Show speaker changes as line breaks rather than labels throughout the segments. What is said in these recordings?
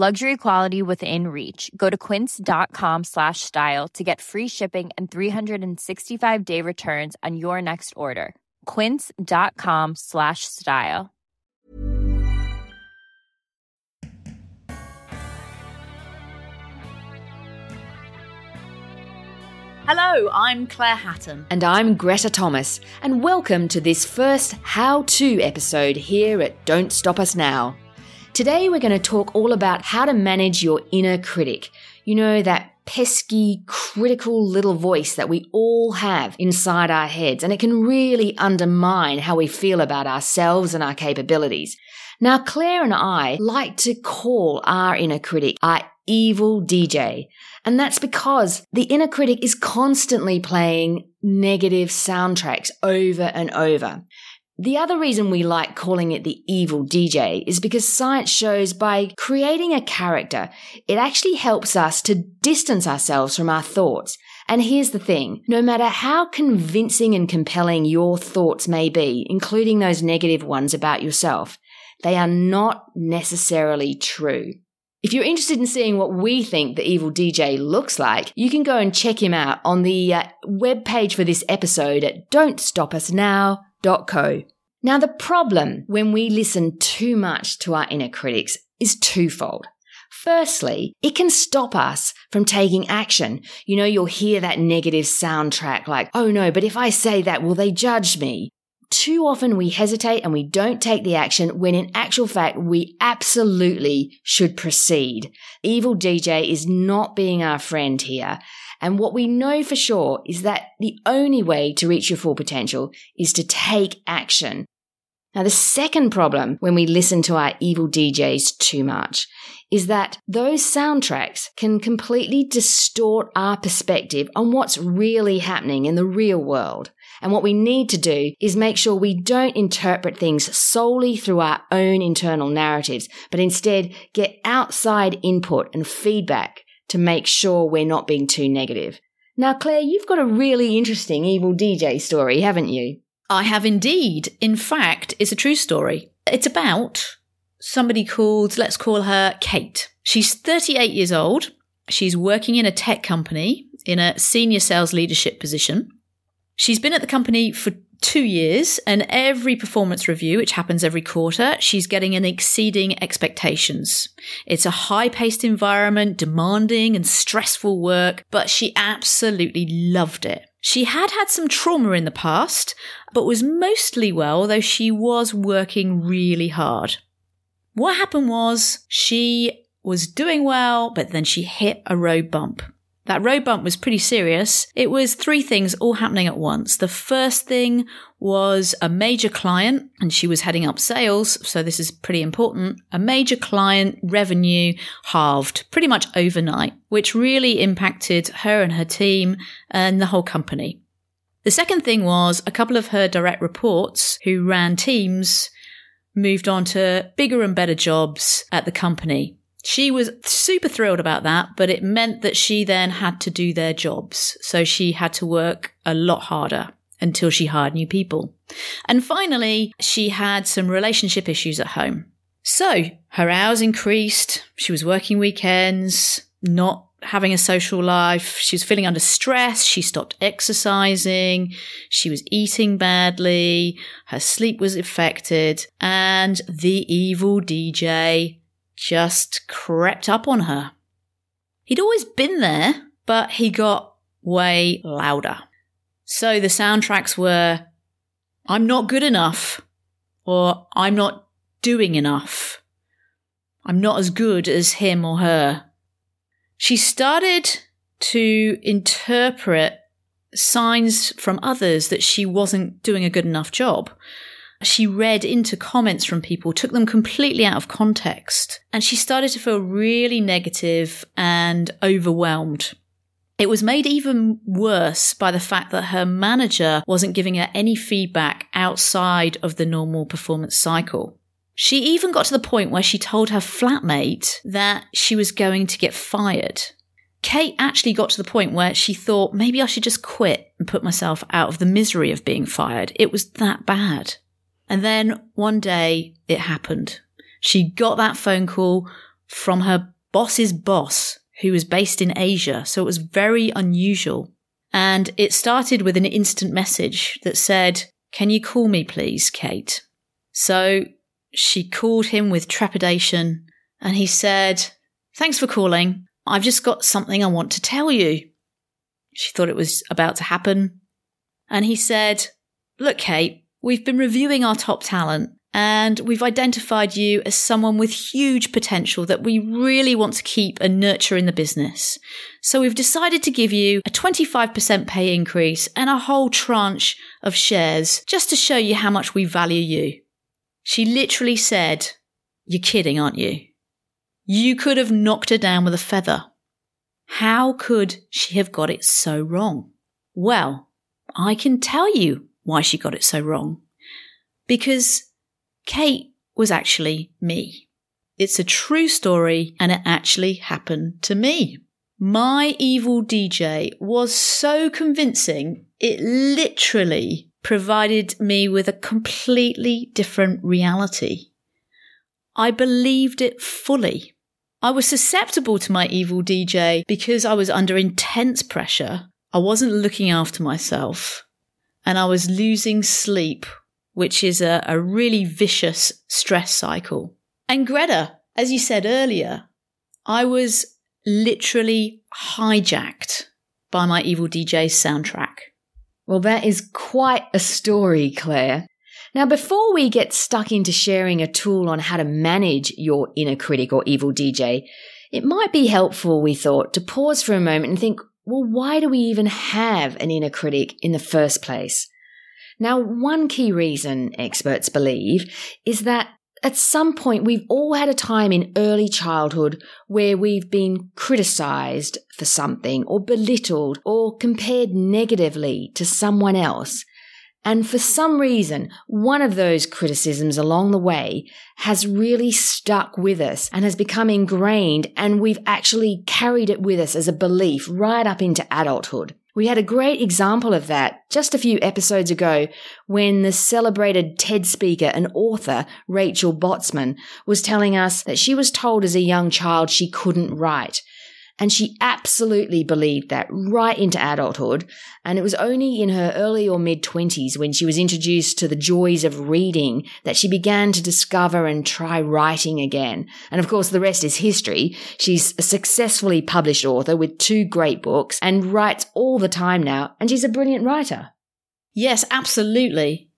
Luxury quality within reach. Go to quince.com slash style to get free shipping and 365 day returns on your next order. Quince.com slash style.
Hello, I'm Claire Hatton.
And I'm Greta Thomas, and welcome to this first How To episode here at Don't Stop Us Now. Today we're going to talk all about how to manage your inner critic. You know, that pesky, critical little voice that we all have inside our heads, and it can really undermine how we feel about ourselves and our capabilities. Now, Claire and I like to call our inner critic our evil DJ. And that's because the inner critic is constantly playing negative soundtracks over and over. The other reason we like calling it the evil DJ is because science shows by creating a character, it actually helps us to distance ourselves from our thoughts. And here's the thing no matter how convincing and compelling your thoughts may be, including those negative ones about yourself, they are not necessarily true. If you're interested in seeing what we think the evil DJ looks like, you can go and check him out on the uh, web page for this episode at don'tstopusnow.co. Now, the problem when we listen too much to our inner critics is twofold. Firstly, it can stop us from taking action. You know, you'll hear that negative soundtrack like, oh no, but if I say that, will they judge me? Too often we hesitate and we don't take the action when in actual fact we absolutely should proceed. Evil DJ is not being our friend here. And what we know for sure is that the only way to reach your full potential is to take action. Now, the second problem when we listen to our evil DJs too much is that those soundtracks can completely distort our perspective on what's really happening in the real world. And what we need to do is make sure we don't interpret things solely through our own internal narratives, but instead get outside input and feedback to make sure we're not being too negative. Now, Claire, you've got a really interesting evil DJ story, haven't you?
I have indeed. In fact, it's a true story. It's about somebody called, let's call her Kate. She's 38 years old. She's working in a tech company in a senior sales leadership position. She's been at the company for two years and every performance review, which happens every quarter, she's getting an exceeding expectations. It's a high paced environment, demanding and stressful work, but she absolutely loved it. She had had some trauma in the past, but was mostly well, though she was working really hard. What happened was she was doing well, but then she hit a road bump. That road bump was pretty serious. It was three things all happening at once. The first thing was a major client, and she was heading up sales, so this is pretty important. A major client revenue halved pretty much overnight, which really impacted her and her team and the whole company. The second thing was a couple of her direct reports who ran teams moved on to bigger and better jobs at the company. She was super thrilled about that, but it meant that she then had to do their jobs. So she had to work a lot harder until she hired new people. And finally, she had some relationship issues at home. So her hours increased. She was working weekends, not having a social life. She was feeling under stress. She stopped exercising. She was eating badly. Her sleep was affected. And the evil DJ just crept up on her. He'd always been there, but he got way louder. So the soundtracks were, I'm not good enough, or I'm not doing enough. I'm not as good as him or her. She started to interpret signs from others that she wasn't doing a good enough job. She read into comments from people, took them completely out of context, and she started to feel really negative and overwhelmed. It was made even worse by the fact that her manager wasn't giving her any feedback outside of the normal performance cycle. She even got to the point where she told her flatmate that she was going to get fired. Kate actually got to the point where she thought maybe I should just quit and put myself out of the misery of being fired. It was that bad. And then one day it happened. She got that phone call from her boss's boss, who was based in Asia. So it was very unusual. And it started with an instant message that said, Can you call me, please, Kate? So she called him with trepidation and he said, Thanks for calling. I've just got something I want to tell you. She thought it was about to happen. And he said, Look, Kate, we've been reviewing our top talent and we've identified you as someone with huge potential that we really want to keep and nurture in the business. So we've decided to give you a 25% pay increase and a whole tranche of shares just to show you how much we value you. She literally said, You're kidding, aren't you? You could have knocked her down with a feather. How could she have got it so wrong? Well, I can tell you why she got it so wrong. Because Kate was actually me. It's a true story and it actually happened to me. My evil DJ was so convincing, it literally provided me with a completely different reality. I believed it fully. I was susceptible to my evil DJ because I was under intense pressure. I wasn't looking after myself and I was losing sleep which is a, a really vicious stress cycle. And Greta, as you said earlier, I was literally hijacked by my Evil DJ soundtrack.
Well, that is quite a story, Claire. Now, before we get stuck into sharing a tool on how to manage your inner critic or evil DJ, it might be helpful, we thought, to pause for a moment and think, well, why do we even have an inner critic in the first place? Now, one key reason experts believe is that at some point we've all had a time in early childhood where we've been criticized for something or belittled or compared negatively to someone else. And for some reason, one of those criticisms along the way has really stuck with us and has become ingrained and we've actually carried it with us as a belief right up into adulthood. We had a great example of that just a few episodes ago when the celebrated TED speaker and author Rachel Botsman was telling us that she was told as a young child she couldn't write. And she absolutely believed that right into adulthood. And it was only in her early or mid 20s when she was introduced to the joys of reading that she began to discover and try writing again. And of course, the rest is history. She's a successfully published author with two great books and writes all the time now. And she's a brilliant writer.
Yes, absolutely.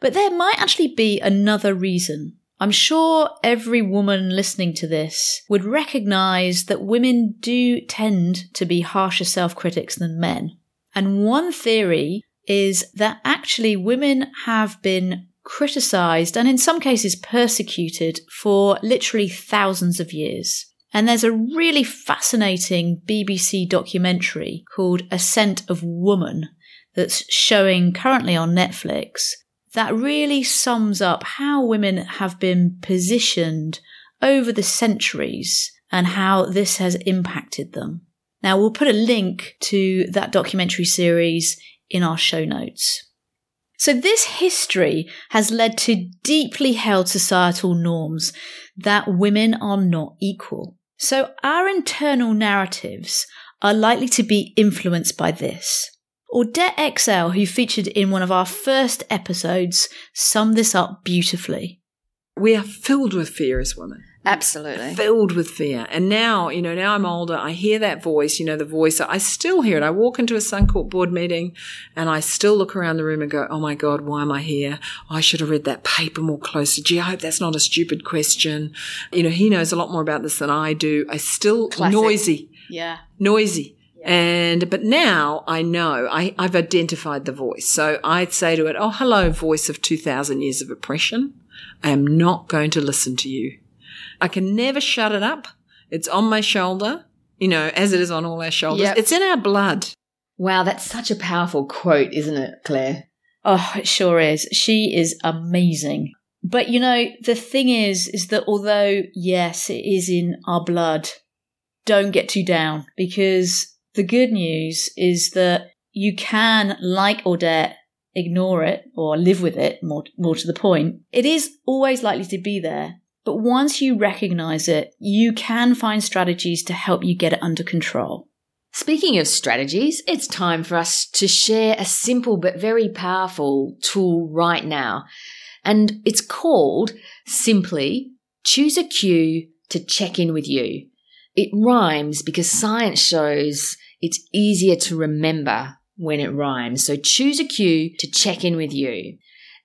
But there might actually be another reason I'm sure every woman listening to this would recognize that women do tend to be harsher self critics than men. And one theory is that actually women have been criticized and in some cases persecuted for literally thousands of years. And there's a really fascinating BBC documentary called Ascent of Woman that's showing currently on Netflix that really sums up how women have been positioned over the centuries and how this has impacted them. Now, we'll put a link to that documentary series in our show notes. So, this history has led to deeply held societal norms that women are not equal. So, our internal narratives are likely to be influenced by this. Audette Exel, who featured in one of our first episodes, summed this up beautifully.
We are filled with fear as women.
Absolutely.
Filled with fear. And now, you know, now I'm older, I hear that voice, you know, the voice, I still hear it. I walk into a Suncorp board meeting and I still look around the room and go, oh my God, why am I here? I should have read that paper more closely. Gee, I hope that's not a stupid question. You know, he knows a lot more about this than I do. I still,
Classic.
noisy.
Yeah.
Noisy. And, but now I know I, I've identified the voice. So I'd say to it, Oh, hello, voice of 2000 years of oppression. I am not going to listen to you. I can never shut it up. It's on my shoulder. you know, as it is on all our shoulders.
Yep.
It's in our blood.
Wow, that's such a powerful quote, isn't it, Claire?
Oh, it sure is. She is amazing. But you know, the thing is, is that although, yes, it is in our blood, don't get too down because the good news is that you can, like Audette, ignore it or live with it, more, more to the point. It is always likely to be there. But once you recognize it, you can find strategies to help you get it under control.
Speaking of strategies, it's time for us to share a simple but very powerful tool right now. And it's called simply choose a cue to check in with you. It rhymes because science shows it's easier to remember when it rhymes. So choose a cue to check in with you.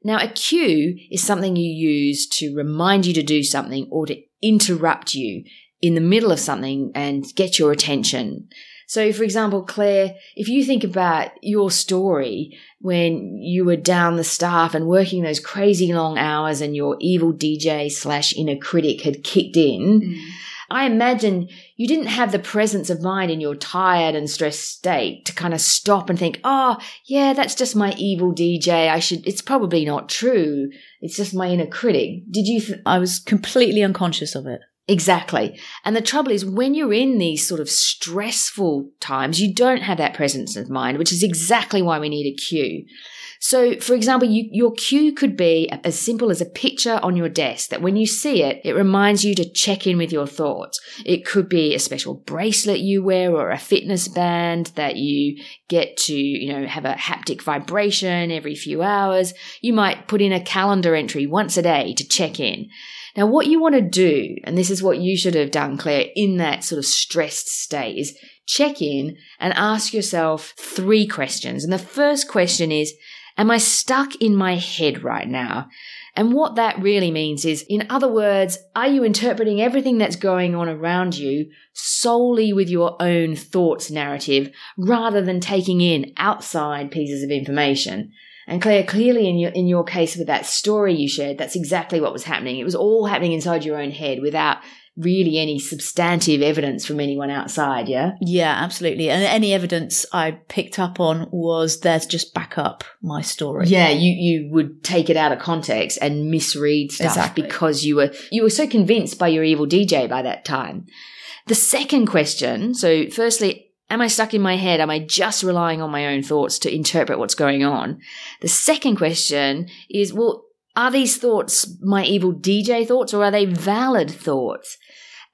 Now, a cue is something you use to remind you to do something or to interrupt you in the middle of something and get your attention. So, for example, Claire, if you think about your story when you were down the staff and working those crazy long hours and your evil DJ slash inner critic had kicked in, mm. I imagine you didn't have the presence of mind in your tired and stressed state to kind of stop and think, oh, yeah, that's just my evil DJ. I should, it's probably not true. It's just my inner critic. Did you? Th-
I was completely unconscious of it.
Exactly. And the trouble is when you're in these sort of stressful times, you don't have that presence of mind, which is exactly why we need a cue. So, for example, you, your cue could be as simple as a picture on your desk that when you see it, it reminds you to check in with your thoughts. It could be a special bracelet you wear or a fitness band that you get to, you know, have a haptic vibration every few hours. You might put in a calendar entry once a day to check in. Now, what you want to do, and this is what you should have done, Claire, in that sort of stressed state, is check in and ask yourself three questions. And the first question is, Am I stuck in my head right now? And what that really means is, in other words, are you interpreting everything that's going on around you solely with your own thoughts narrative rather than taking in outside pieces of information? And Claire, clearly in your in your case with that story you shared, that's exactly what was happening. It was all happening inside your own head without really any substantive evidence from anyone outside, yeah?
Yeah, absolutely. And any evidence I picked up on was there to just back up my story.
Yeah, you, you would take it out of context and misread stuff
Exactly.
because you were you were so convinced by your evil DJ by that time. The second question, so firstly, am I stuck in my head? Am I just relying on my own thoughts to interpret what's going on? The second question is, well, are these thoughts my evil DJ thoughts or are they valid thoughts?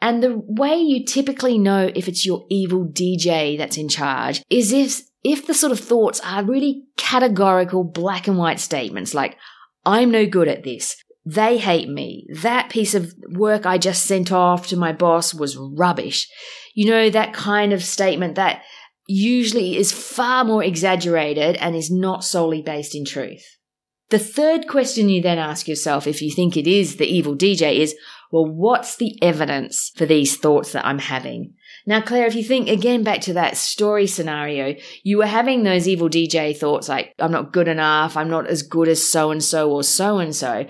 And the way you typically know if it's your evil DJ that's in charge is if if the sort of thoughts are really categorical black and white statements like I'm no good at this. They hate me. That piece of work I just sent off to my boss was rubbish. You know, that kind of statement that usually is far more exaggerated and is not solely based in truth. The third question you then ask yourself if you think it is the evil DJ is, well, what's the evidence for these thoughts that I'm having? Now, Claire, if you think again back to that story scenario, you were having those evil DJ thoughts like, I'm not good enough, I'm not as good as so and so or so and so.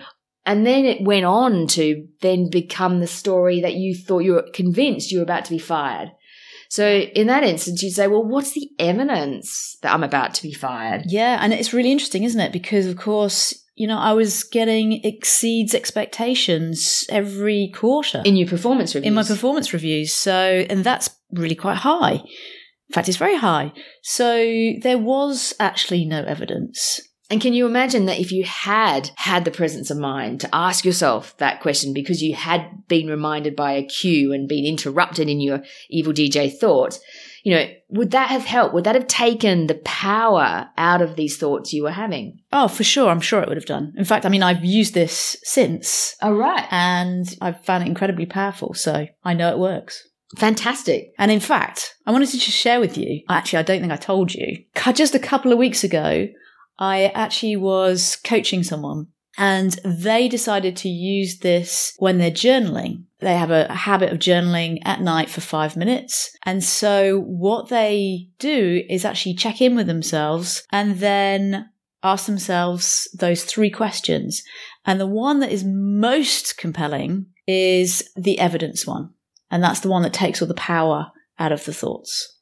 And then it went on to then become the story that you thought you were convinced you were about to be fired. So in that instance, you'd say, well, what's the evidence that I'm about to be fired?
Yeah, and it's really interesting, isn't it? Because of course, you know, I was getting exceeds expectations every quarter
In your performance reviews.
in my performance reviews. So, and that's really quite high. In fact, it's very high. So there was actually no evidence.
And can you imagine that if you had had the presence of mind to ask yourself that question because you had been reminded by a cue and been interrupted in your evil DJ thoughts, you know, would that have helped? Would that have taken the power out of these thoughts you were having?
Oh, for sure. I'm sure it would have done. In fact, I mean, I've used this since
Oh, right.
and I've found it incredibly powerful. So I know it works.
Fantastic.
And in fact, I wanted to just share with you. Actually, I don't think I told you. Just a couple of weeks ago, I actually was coaching someone and they decided to use this when they're journaling. They have a habit of journaling at night for five minutes. And so what they do is actually check in with themselves and then ask themselves those three questions. And the one that is most compelling is the evidence one. And that's the one that takes all the power out of the thoughts.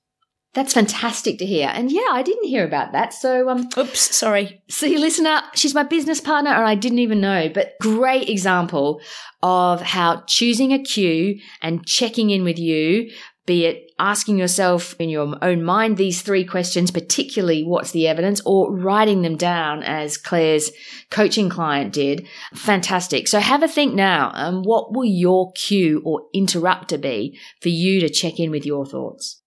That's fantastic to hear. And yeah, I didn't hear about that. So, um,
Oops, sorry.
see, listener, she's my business partner, and I didn't even know. But great example of how choosing a cue and checking in with you, be it asking yourself in your own mind these three questions, particularly what's the evidence, or writing them down as Claire's coaching client did. Fantastic. So have a think now. Um, what will your cue or interrupter be for you to check in with your thoughts?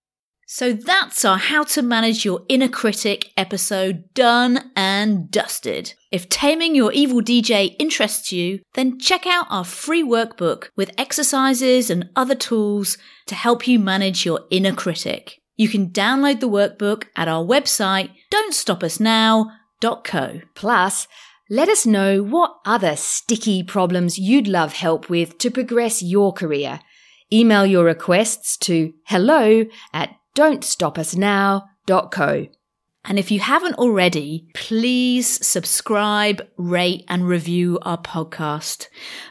So that's our How to Manage Your Inner Critic episode done and dusted. If taming your evil DJ interests you, then check out our free workbook with exercises and other tools to help you manage your inner critic. You can download the workbook at our website, don'tstopusnow.co.
Plus, let us know what other sticky problems you'd love help with to progress your career. Email your requests to hello at don'tstopusnow.co.
And if you haven't already, please subscribe, rate, and review our podcast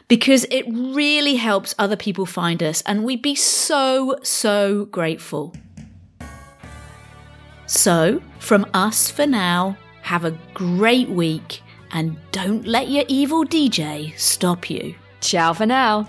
because it really helps other people find us, and we'd be so, so grateful. So, from us for now, have a great week and don't let your evil DJ stop you.
Ciao for now.